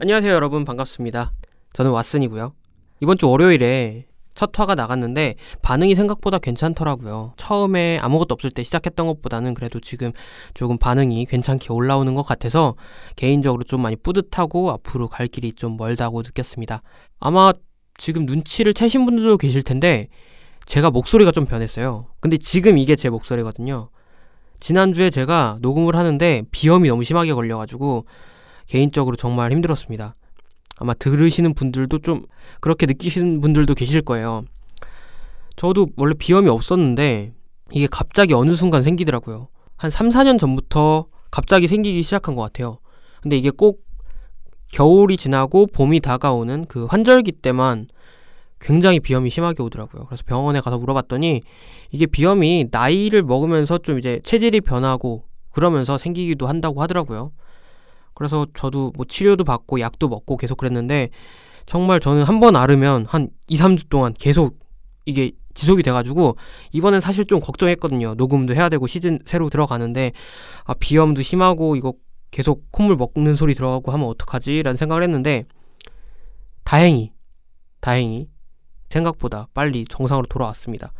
안녕하세요 여러분 반갑습니다. 저는 왓슨이고요. 이번 주 월요일에 첫 화가 나갔는데 반응이 생각보다 괜찮더라고요. 처음에 아무것도 없을 때 시작했던 것보다는 그래도 지금 조금 반응이 괜찮게 올라오는 것 같아서 개인적으로 좀 많이 뿌듯하고 앞으로 갈 길이 좀 멀다고 느꼈습니다. 아마 지금 눈치를 채신 분들도 계실 텐데 제가 목소리가 좀 변했어요. 근데 지금 이게 제 목소리거든요. 지난주에 제가 녹음을 하는데 비염이 너무 심하게 걸려가지고 개인적으로 정말 힘들었습니다. 아마 들으시는 분들도 좀 그렇게 느끼시는 분들도 계실 거예요. 저도 원래 비염이 없었는데 이게 갑자기 어느 순간 생기더라고요. 한 3, 4년 전부터 갑자기 생기기 시작한 것 같아요. 근데 이게 꼭 겨울이 지나고 봄이 다가오는 그 환절기 때만 굉장히 비염이 심하게 오더라고요. 그래서 병원에 가서 물어봤더니 이게 비염이 나이를 먹으면서 좀 이제 체질이 변하고 그러면서 생기기도 한다고 하더라고요. 그래서 저도 뭐 치료도 받고 약도 먹고 계속 그랬는데 정말 저는 한 번 앓으면 한 2, 3주 동안 계속 이게 지속이 돼가지고 이번엔 사실 좀 걱정했거든요. 녹음도 해야 되고 시즌 새로 들어가는데 아 비염도 심하고 이거 계속 콧물 먹는 소리 들어가고 하면 어떡하지? 라는 생각을 했는데 다행히 다행히 생각보다 빨리 정상으로 돌아왔습니다.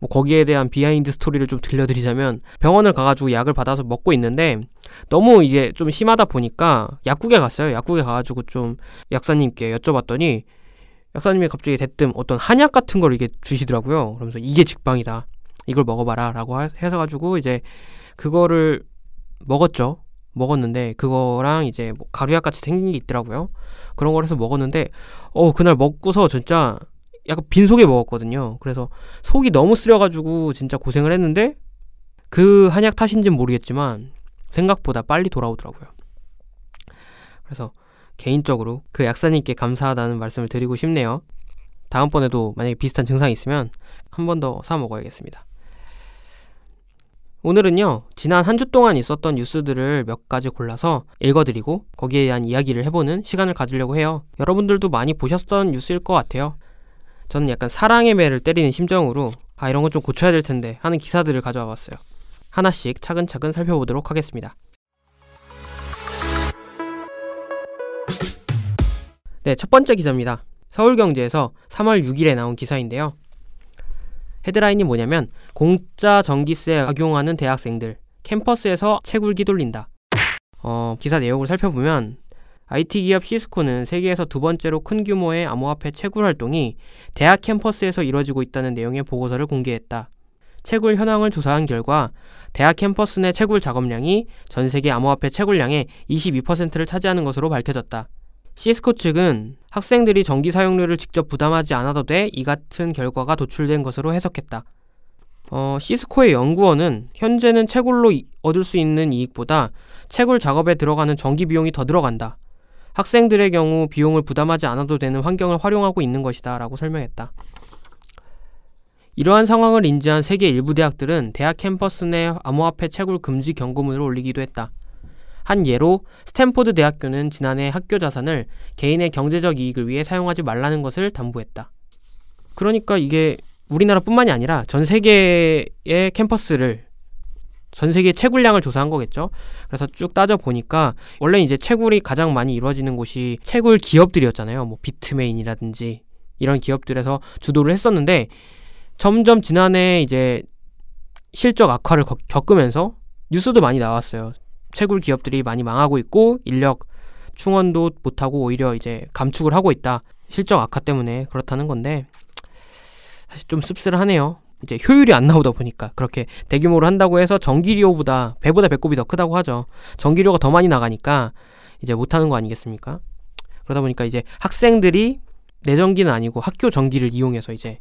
뭐 거기에 대한 비하인드 스토리를 좀 들려드리자면 병원을 가가지고 약을 받아서 먹고 있는데 너무 이게 좀 심하다 보니까 약국에 갔어요. 약국에 가가지고 좀 약사님께 여쭤봤더니 약사님이 갑자기 대뜸 어떤 한약 같은 걸 이게 주시더라고요. 그러면서 이게 직방이다. 이걸 먹어봐라. 라고 해서 가지고 이제 그거를 먹었죠. 먹었는데 그거랑 이제 뭐 가루약 같이 생긴 게 있더라고요. 그런 걸 해서 먹었는데 어 그날 먹고서 진짜 약간 빈속에 먹었거든요. 그래서 속이 너무 쓰려가지고 진짜 고생을 했는데 그 한약 탓인지는 모르겠지만 생각보다 빨리 돌아오더라고요. 그래서 개인적으로 그 약사님께 감사하다는 말씀을 드리고 싶네요. 다음번에도 만약에 비슷한 증상이 있으면 한 번 더 사 먹어야겠습니다. 오늘은요, 지난 한 주 동안 있었던 뉴스들을 몇 가지 골라서 읽어드리고 거기에 대한 이야기를 해보는 시간을 가지려고 해요. 여러분들도 많이 보셨던 뉴스일 것 같아요. 저는 약간 사랑의 매를 때리는 심정으로 아 이런 건 좀 고쳐야 될 텐데 하는 기사들을 가져와 봤어요. 하나씩 차근차근 살펴보도록 하겠습니다. 네, 첫 번째 기사입니다. 서울경제에서 3월 6일에 나온 기사인데요. 헤드라인이 뭐냐면 공짜 전기세 악용하는 대학생들 캠퍼스에서 채굴기 돌린다. 어, 기사 내용을 살펴보면 IT 기업 시스코는 세계에서 두 번째로 큰 규모의 암호화폐 채굴 활동이 대학 캠퍼스에서 이뤄지고 있다는 내용의 보고서를 공개했다. 채굴 현황을 조사한 결과 대학 캠퍼스 내 채굴 작업량이 전 세계 암호화폐 채굴량의 22%를 차지하는 것으로 밝혀졌다. 시스코 측은 학생들이 전기 사용료를 직접 부담하지 않아도 돼 이 같은 결과가 도출된 것으로 해석했다. 어, 시스코의 연구원은 현재는 채굴로 얻을 수 있는 이익보다 채굴 작업에 들어가는 전기 비용이 더 들어간다. 학생들의 경우 비용을 부담하지 않아도 되는 환경을 활용하고 있는 것이다 라고 설명했다. 이러한 상황을 인지한 세계 일부 대학들은 대학 캠퍼스 내 암호화폐 채굴 금지 경고문을 올리기도 했다. 한 예로 스탠포드 대학교는 지난해 학교 자산을 개인의 경제적 이익을 위해 사용하지 말라는 것을 당부했다. 그러니까 이게 우리나라뿐만이 아니라 전 세계의 캠퍼스를 전 세계 채굴량을 조사한 거겠죠. 그래서 쭉 따져 보니까 원래 이제 채굴이 가장 많이 이루어지는 곳이 채굴 기업들이었잖아요. 뭐 비트메인이라든지 이런 기업들에서 주도를 했었는데 점점 지난해 이제 실적 악화를 겪으면서 뉴스도 많이 나왔어요. 채굴 기업들이 많이 망하고 있고 인력 충원도 못하고 오히려 이제 감축을 하고 있다. 실적 악화 때문에 그렇다는 건데 사실 좀 씁쓸하네요. 이제 효율이 안 나오다 보니까 그렇게 대규모로 한다고 해서 전기료보다 배보다 배꼽이 더 크다고 하죠. 전기료가 더 많이 나가니까 이제 못 하는 거 아니겠습니까? 그러다 보니까 이제 학생들이 내 전기는 아니고 학교 전기를 이용해서 이제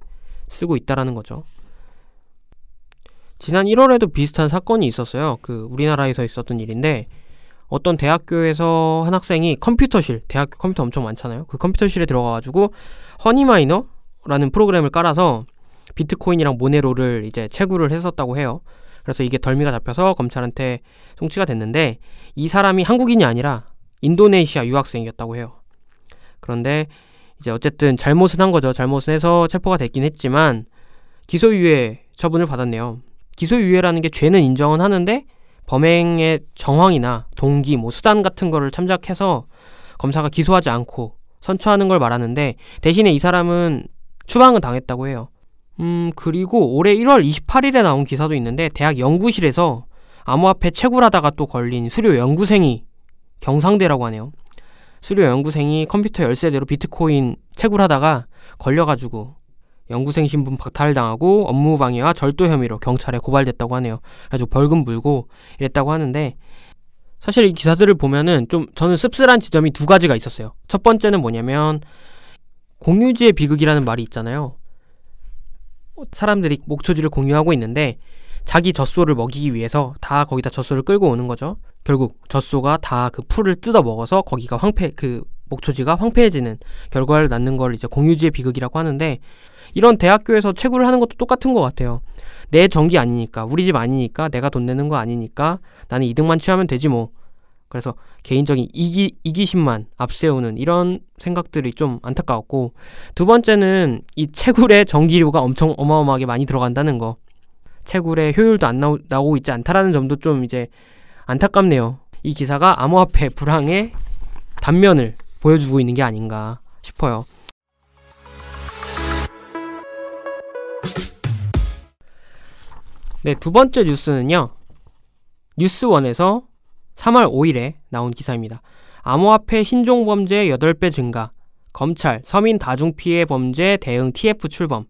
쓰고 있다라는 거죠. 지난 1월에도 비슷한 사건이 있었어요. 그 우리나라에서 있었던 일인데 어떤 대학교에서 한 학생이 컴퓨터실, 대학교 컴퓨터 엄청 많잖아요. 그 컴퓨터실에 들어가가지고 허니마이너라는 프로그램을 깔아서 비트코인이랑 모네로를 이제 채굴을 했었다고 해요. 그래서 이게 덜미가 잡혀서 검찰한테 송치가 됐는데 이 사람이 한국인이 아니라 인도네시아 유학생이었다고 해요. 그런데 이제 어쨌든 잘못은 한 거죠. 잘못은 해서 체포가 됐긴 했지만 기소유예 처분을 받았네요. 기소유예라는 게 죄는 인정은 하는데 범행의 정황이나 동기, 뭐 수단 같은 거를 참작해서 검사가 기소하지 않고 선처하는 걸 말하는데 대신에 이 사람은 추방은 당했다고 해요. 음, 그리고 올해 1월 28일에 나온 기사도 있는데 대학 연구실에서 암호화폐 채굴하다가 또 걸린 수료 연구생이 경상대라고 하네요. 수료 연구생이 컴퓨터 열쇠대로 비트코인 채굴하다가 걸려가지고 연구생 신분 박탈당하고 업무 방해와 절도 혐의로 경찰에 고발됐다고 하네요. 그래가지고 벌금 물고 이랬다고 하는데 사실 이 기사들을 보면은 좀 저는 씁쓸한 지점이 두 가지가 있었어요. 첫 번째는 뭐냐면 공유지의 비극이라는 말이 있잖아요. 사람들이 목초지를 공유하고 있는데 자기 젖소를 먹이기 위해서 다 거기다 젖소를 끌고 오는 거죠. 결국 젖소가 다 그 풀을 뜯어 먹어서 거기가 황폐 그 목초지가 황폐해지는 결과를 낳는 걸 이제 공유지의 비극이라고 하는데 이런 대학교에서 채굴을 하는 것도 똑같은 것 같아요. 내 전기 아니니까 우리 집 아니니까 내가 돈 내는 거 아니니까 나는 이득만 취하면 되지 뭐. 그래서 개인적인 이기, 이기심만 앞세우는 이런 생각들이 좀 안타까웠고 두 번째는 이 채굴에 전기료가 엄청 어마어마하게 많이 들어간다는 거. 채굴의 효율도 안 나오, 나오고 있지 않다라는 점도 좀 이제 안타깝네요. 이 기사가 암호화폐 불황의 단면을 보여주고 있는 게 아닌가 싶어요. 네, 두 번째 뉴스는요. 뉴스원에서 3월 5일에 나온 기사입니다. 암호화폐 신종 범죄 8배 증가, 검찰 서민 다중 피해 범죄 대응 TF 출범.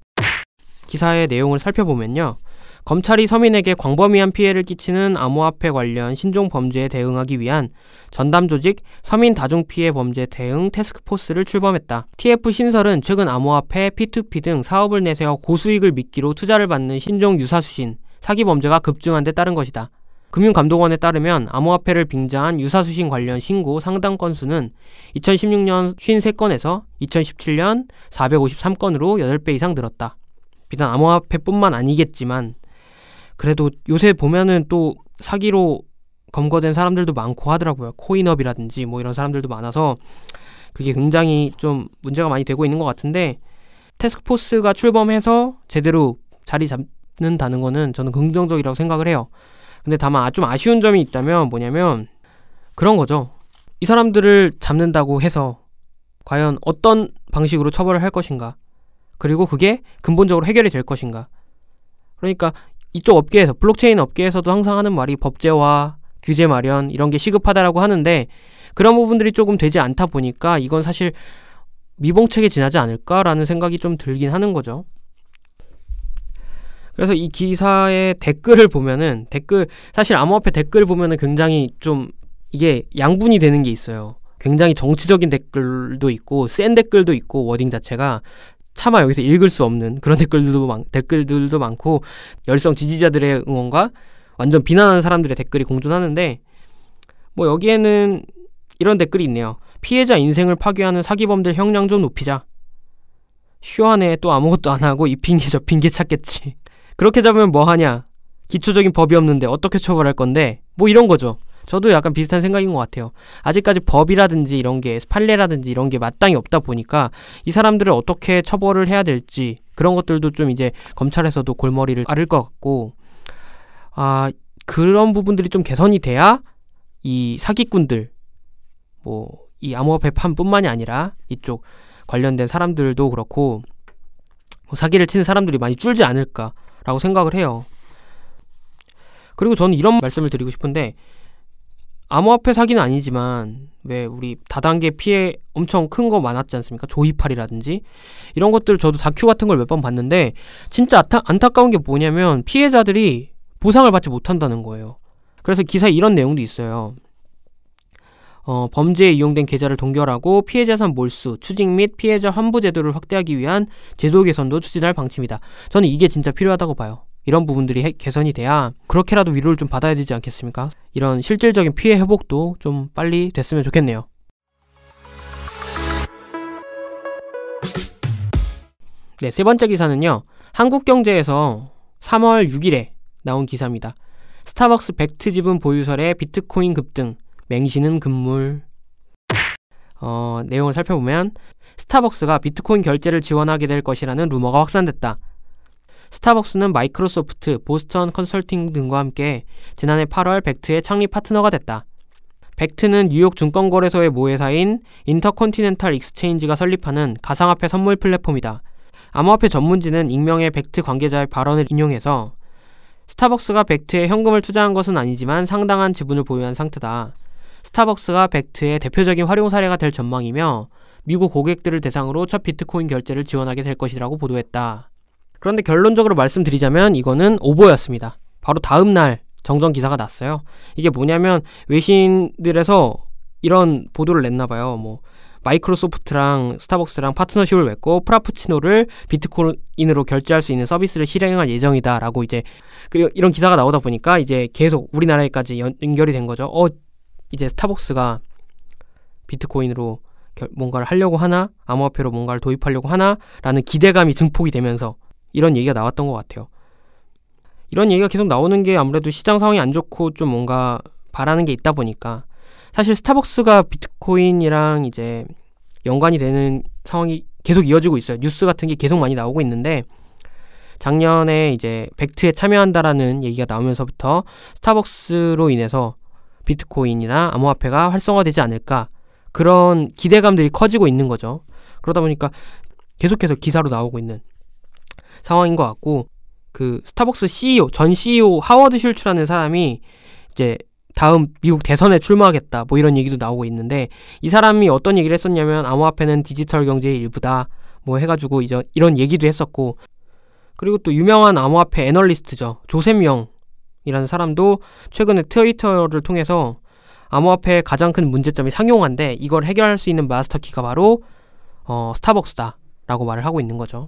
기사의 내용을 살펴보면요. 검찰이 서민에게 광범위한 피해를 끼치는 암호화폐 관련 신종 범죄에 대응하기 위한 전담 조직 서민 다중 피해 범죄 대응 테스크포스를 출범했다. TF 신설은 최근 암호화폐, P2P 등 사업을 내세워 고수익을 미끼로 투자를 받는 신종 유사수신, 사기 범죄가 급증한 데 따른 것이다. 금융감독원에 따르면 암호화폐를 빙자한 유사수신 관련 신고 상당 건수는 2016년 53건에서 2017년 453건으로 8배 이상 늘었다. 비단 암호화폐뿐만 아니겠지만 그래도 요새 보면은 또 사기로 검거된 사람들도 많고 하더라고요. 코인업이라든지 뭐 이런 사람들도 많아서 그게 굉장히 좀 문제가 많이 되고 있는 것 같은데 테스크포스가 출범해서 제대로 자리 잡는다는 거는 저는 긍정적이라고 생각을 해요. 근데 다만 좀 아쉬운 점이 있다면 뭐냐면 그런 거죠. 이 사람들을 잡는다고 해서 과연 어떤 방식으로 처벌을 할 것인가? 그리고 그게 근본적으로 해결이 될 것인가? 그러니까 이쪽 업계에서 블록체인 업계에서도 항상 하는 말이 법제화, 규제 마련 이런 게 시급하다라고 하는데 그런 부분들이 조금 되지 않다 보니까 이건 사실 미봉책에 지나지 않을까라는 생각이 좀 들긴 하는 거죠. 그래서 이 기사의 댓글을 보면은 댓글 사실 암호화폐 댓글 보면은 굉장히 좀 이게 양분이 되는 게 있어요. 굉장히 정치적인 댓글도 있고 센 댓글도 있고 워딩 자체가 차마 여기서 읽을 수 없는 그런 댓글들도 많, 댓글들도 많고 열성 지지자들의 응원과 완전 비난하는 사람들의 댓글이 공존하는데 뭐 여기에는 이런 댓글이 있네요. 피해자 인생을 파괴하는 사기범들 형량 좀 높이자. 휴안에 또 아무것도 안 하고 이 핑계 저 핑계 찾겠지. 그렇게 잡으면 뭐 하냐? 기초적인 법이 없는데 어떻게 처벌할 건데? 뭐 이런 거죠. 저도 약간 비슷한 생각인 것 같아요. 아직까지 법이라든지 이런 게 판례라든지 이런 게 마땅히 없다 보니까 이 사람들을 어떻게 처벌을 해야 될지 그런 것들도 좀 이제 검찰에서도 골머리를 앓을 것 같고 아 그런 부분들이 좀 개선이 돼야 이 사기꾼들 뭐 이 암호화폐 판뿐만이 아니라 이쪽 관련된 사람들도 그렇고 뭐 사기를 치는 사람들이 많이 줄지 않을까 라고 생각을 해요. 그리고 저는 이런 말씀을 드리고 싶은데 암호화폐 사기는 아니지만 왜 우리 다단계 피해 엄청 큰 거 많았지 않습니까? 조이팔이라든지 이런 것들 저도 다큐 같은 걸 몇 번 봤는데 진짜 안타, 안타까운 게 뭐냐면 피해자들이 보상을 받지 못한다는 거예요. 그래서 기사에 이런 내용도 있어요. 어, 범죄에 이용된 계좌를 동결하고 피해 자산 몰수, 추징 및 피해자 환부 제도를 확대하기 위한 제도 개선도 추진할 방침이다. 저는 이게 진짜 필요하다고 봐요. 이런 부분들이 해, 개선이 돼야 그렇게라도 위로를 좀 받아야 되지 않겠습니까? 이런 실질적인 피해 회복도 좀 빨리 됐으면 좋겠네요. 네, 세 번째 기사는요. 한국경제에서 3월 6일에 나온 기사입니다. 스타벅스 벡트 지분 보유설에 비트코인 급등, 맹신은 금물. 어, 내용을 살펴보면 스타벅스가 비트코인 결제를 지원하게 될 것이라는 루머가 확산됐다. 스타벅스는 마이크로소프트, 보스턴 컨설팅 등과 함께 지난해 8월 벡트의 창립 파트너가 됐다. 벡트는 뉴욕 증권거래소의 모회사인 인터컨티넨탈 익스체인지가 설립하는 가상화폐 선물 플랫폼이다. 암호화폐 전문지는 익명의 벡트 관계자의 발언을 인용해서 스타벅스가 벡트에 현금을 투자한 것은 아니지만 상당한 지분을 보유한 상태다. 스타벅스가 벡트의 대표적인 활용 사례가 될 전망이며 미국 고객들을 대상으로 첫 비트코인 결제를 지원하게 될 것이라고 보도했다. 그런데 결론적으로 말씀드리자면 이거는 오보였습니다. 바로 다음 날 정정 기사가 났어요. 이게 뭐냐면 외신들에서 이런 보도를 냈나 봐요. 뭐 마이크로소프트랑 스타벅스랑 파트너십을 맺고 프라푸치노를 비트코인으로 결제할 수 있는 서비스를 실행할 예정이다라고 이제 그 이런 기사가 나오다 보니까 이제 계속 우리나라에까지 연결이 된 거죠. 어 이제 스타벅스가 비트코인으로 뭔가를 하려고 하나 암호화폐로 뭔가를 도입하려고 하나라는 기대감이 증폭이 되면서 이런 얘기가 나왔던 것 같아요. 이런 얘기가 계속 나오는 게 아무래도 시장 상황이 안 좋고 좀 뭔가 바라는 게 있다 보니까 사실 스타벅스가 비트코인이랑 이제 연관이 되는 상황이 계속 이어지고 있어요. 뉴스 같은 게 계속 많이 나오고 있는데 작년에 이제 벡트에 참여한다라는 얘기가 나오면서부터 스타벅스로 인해서 비트코인이나 암호화폐가 활성화되지 않을까. 그런 기대감들이 커지고 있는 거죠. 그러다 보니까 계속해서 기사로 나오고 있는 상황인 것 같고 그 스타벅스 CEO 전 CEO 하워드 슐츠라는 사람이 이제 다음 미국 대선에 출마하겠다 뭐 이런 얘기도 나오고 있는데 이 사람이 어떤 얘기를 했었냐면 암호화폐는 디지털 경제의 일부다 뭐 해가지고 이제 이런 얘기도 했었고 그리고 또 유명한 암호화폐 애널리스트죠. 조셉 영 이라는 사람도 최근에 트위터를 통해서 암호화폐의 가장 큰 문제점이 상용화인데 이걸 해결할 수 있는 마스터키가 바로 어, 스타벅스다라고 말을 하고 있는 거죠.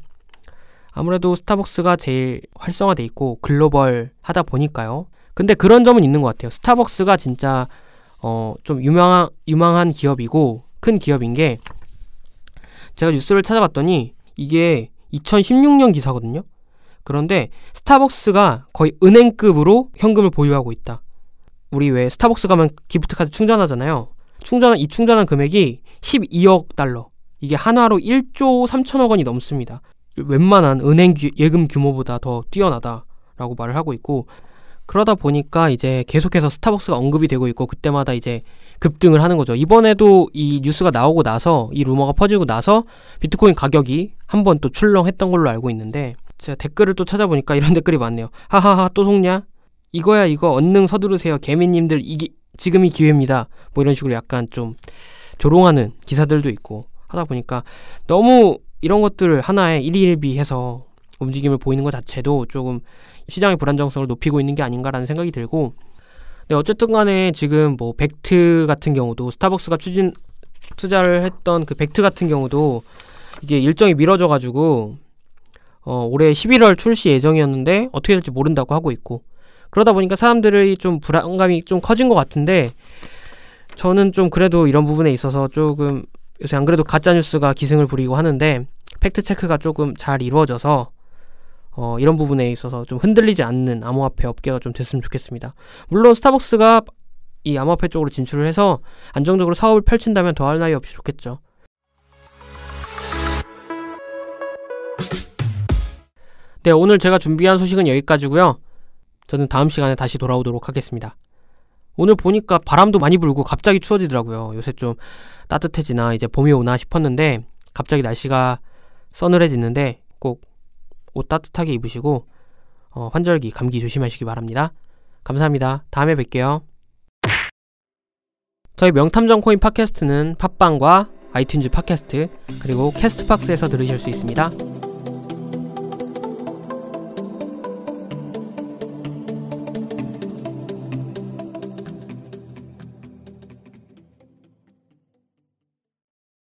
아무래도 스타벅스가 제일 활성화돼 있고 글로벌 하다 보니까요. 근데 그런 점은 있는 것 같아요. 스타벅스가 진짜 어, 좀 유명한 유망한 기업이고 큰 기업인 게 제가 뉴스를 찾아봤더니 이게 2016년 기사거든요. 그런데 스타벅스가 거의 은행급으로 현금을 보유하고 있다. 우리 왜 스타벅스 가면 기프트카드 충전하잖아요. 충전 이 충전한 금액이 12억 달러. 이게 한화로 1조 3천억 원이 넘습니다. 웬만한 은행 기, 예금 규모보다 더 뛰어나다라고 말을 하고 있고 그러다 보니까 이제 계속해서 스타벅스가 언급이 되고 있고 그때마다 이제 급등을 하는 거죠. 이번에도 이 뉴스가 나오고 나서 이 루머가 퍼지고 나서 비트코인 가격이 한 번 또 출렁했던 걸로 알고 있는데 제가 댓글을 또 찾아보니까 이런 댓글이 많네요. 하하하 또 속냐? 이거야 이거 언능 서두르세요. 개미님들 이게 지금이 기회입니다. 뭐 이런 식으로 약간 좀 조롱하는 기사들도 있고 하다 보니까 너무 이런 것들을 하나에 일일비해서 움직임을 보이는 것 자체도 조금 시장의 불안정성을 높이고 있는 게 아닌가라는 생각이 들고 네, 어쨌든 간에 지금 뭐 벡트 같은 경우도 스타벅스가 추진 투자를 했던 그 벡트 같은 경우도 이게 일정이 미뤄져 가지고 어 올해 11월 출시 예정이었는데 어떻게 될지 모른다고 하고 있고 그러다 보니까 사람들의 좀 불안감이 좀 커진 것 같은데 저는 좀 그래도 이런 부분에 있어서 조금 요새 안 그래도 가짜 뉴스가 기승을 부리고 하는데 팩트 체크가 조금 잘 이루어져서 어, 이런 부분에 있어서 좀 흔들리지 않는 암호화폐 업계가 좀 됐으면 좋겠습니다. 물론 스타벅스가 이 암호화폐 쪽으로 진출을 해서 안정적으로 사업을 펼친다면 더할 나위 없이 좋겠죠. 네, 오늘 제가 준비한 소식은 여기까지고요. 저는 다음 시간에 다시 돌아오도록 하겠습니다. 오늘 보니까 바람도 많이 불고 갑자기 추워지더라고요. 요새 좀 따뜻해지나 이제 봄이 오나 싶었는데 갑자기 날씨가 서늘해지는데 꼭 옷 따뜻하게 입으시고 어, 환절기 감기 조심하시기 바랍니다. 감사합니다. 다음에 뵐게요. 저희 명탐정 코인 팟캐스트는 팟빵과 아이튠즈 팟캐스트 그리고 캐스트박스에서 들으실 수 있습니다.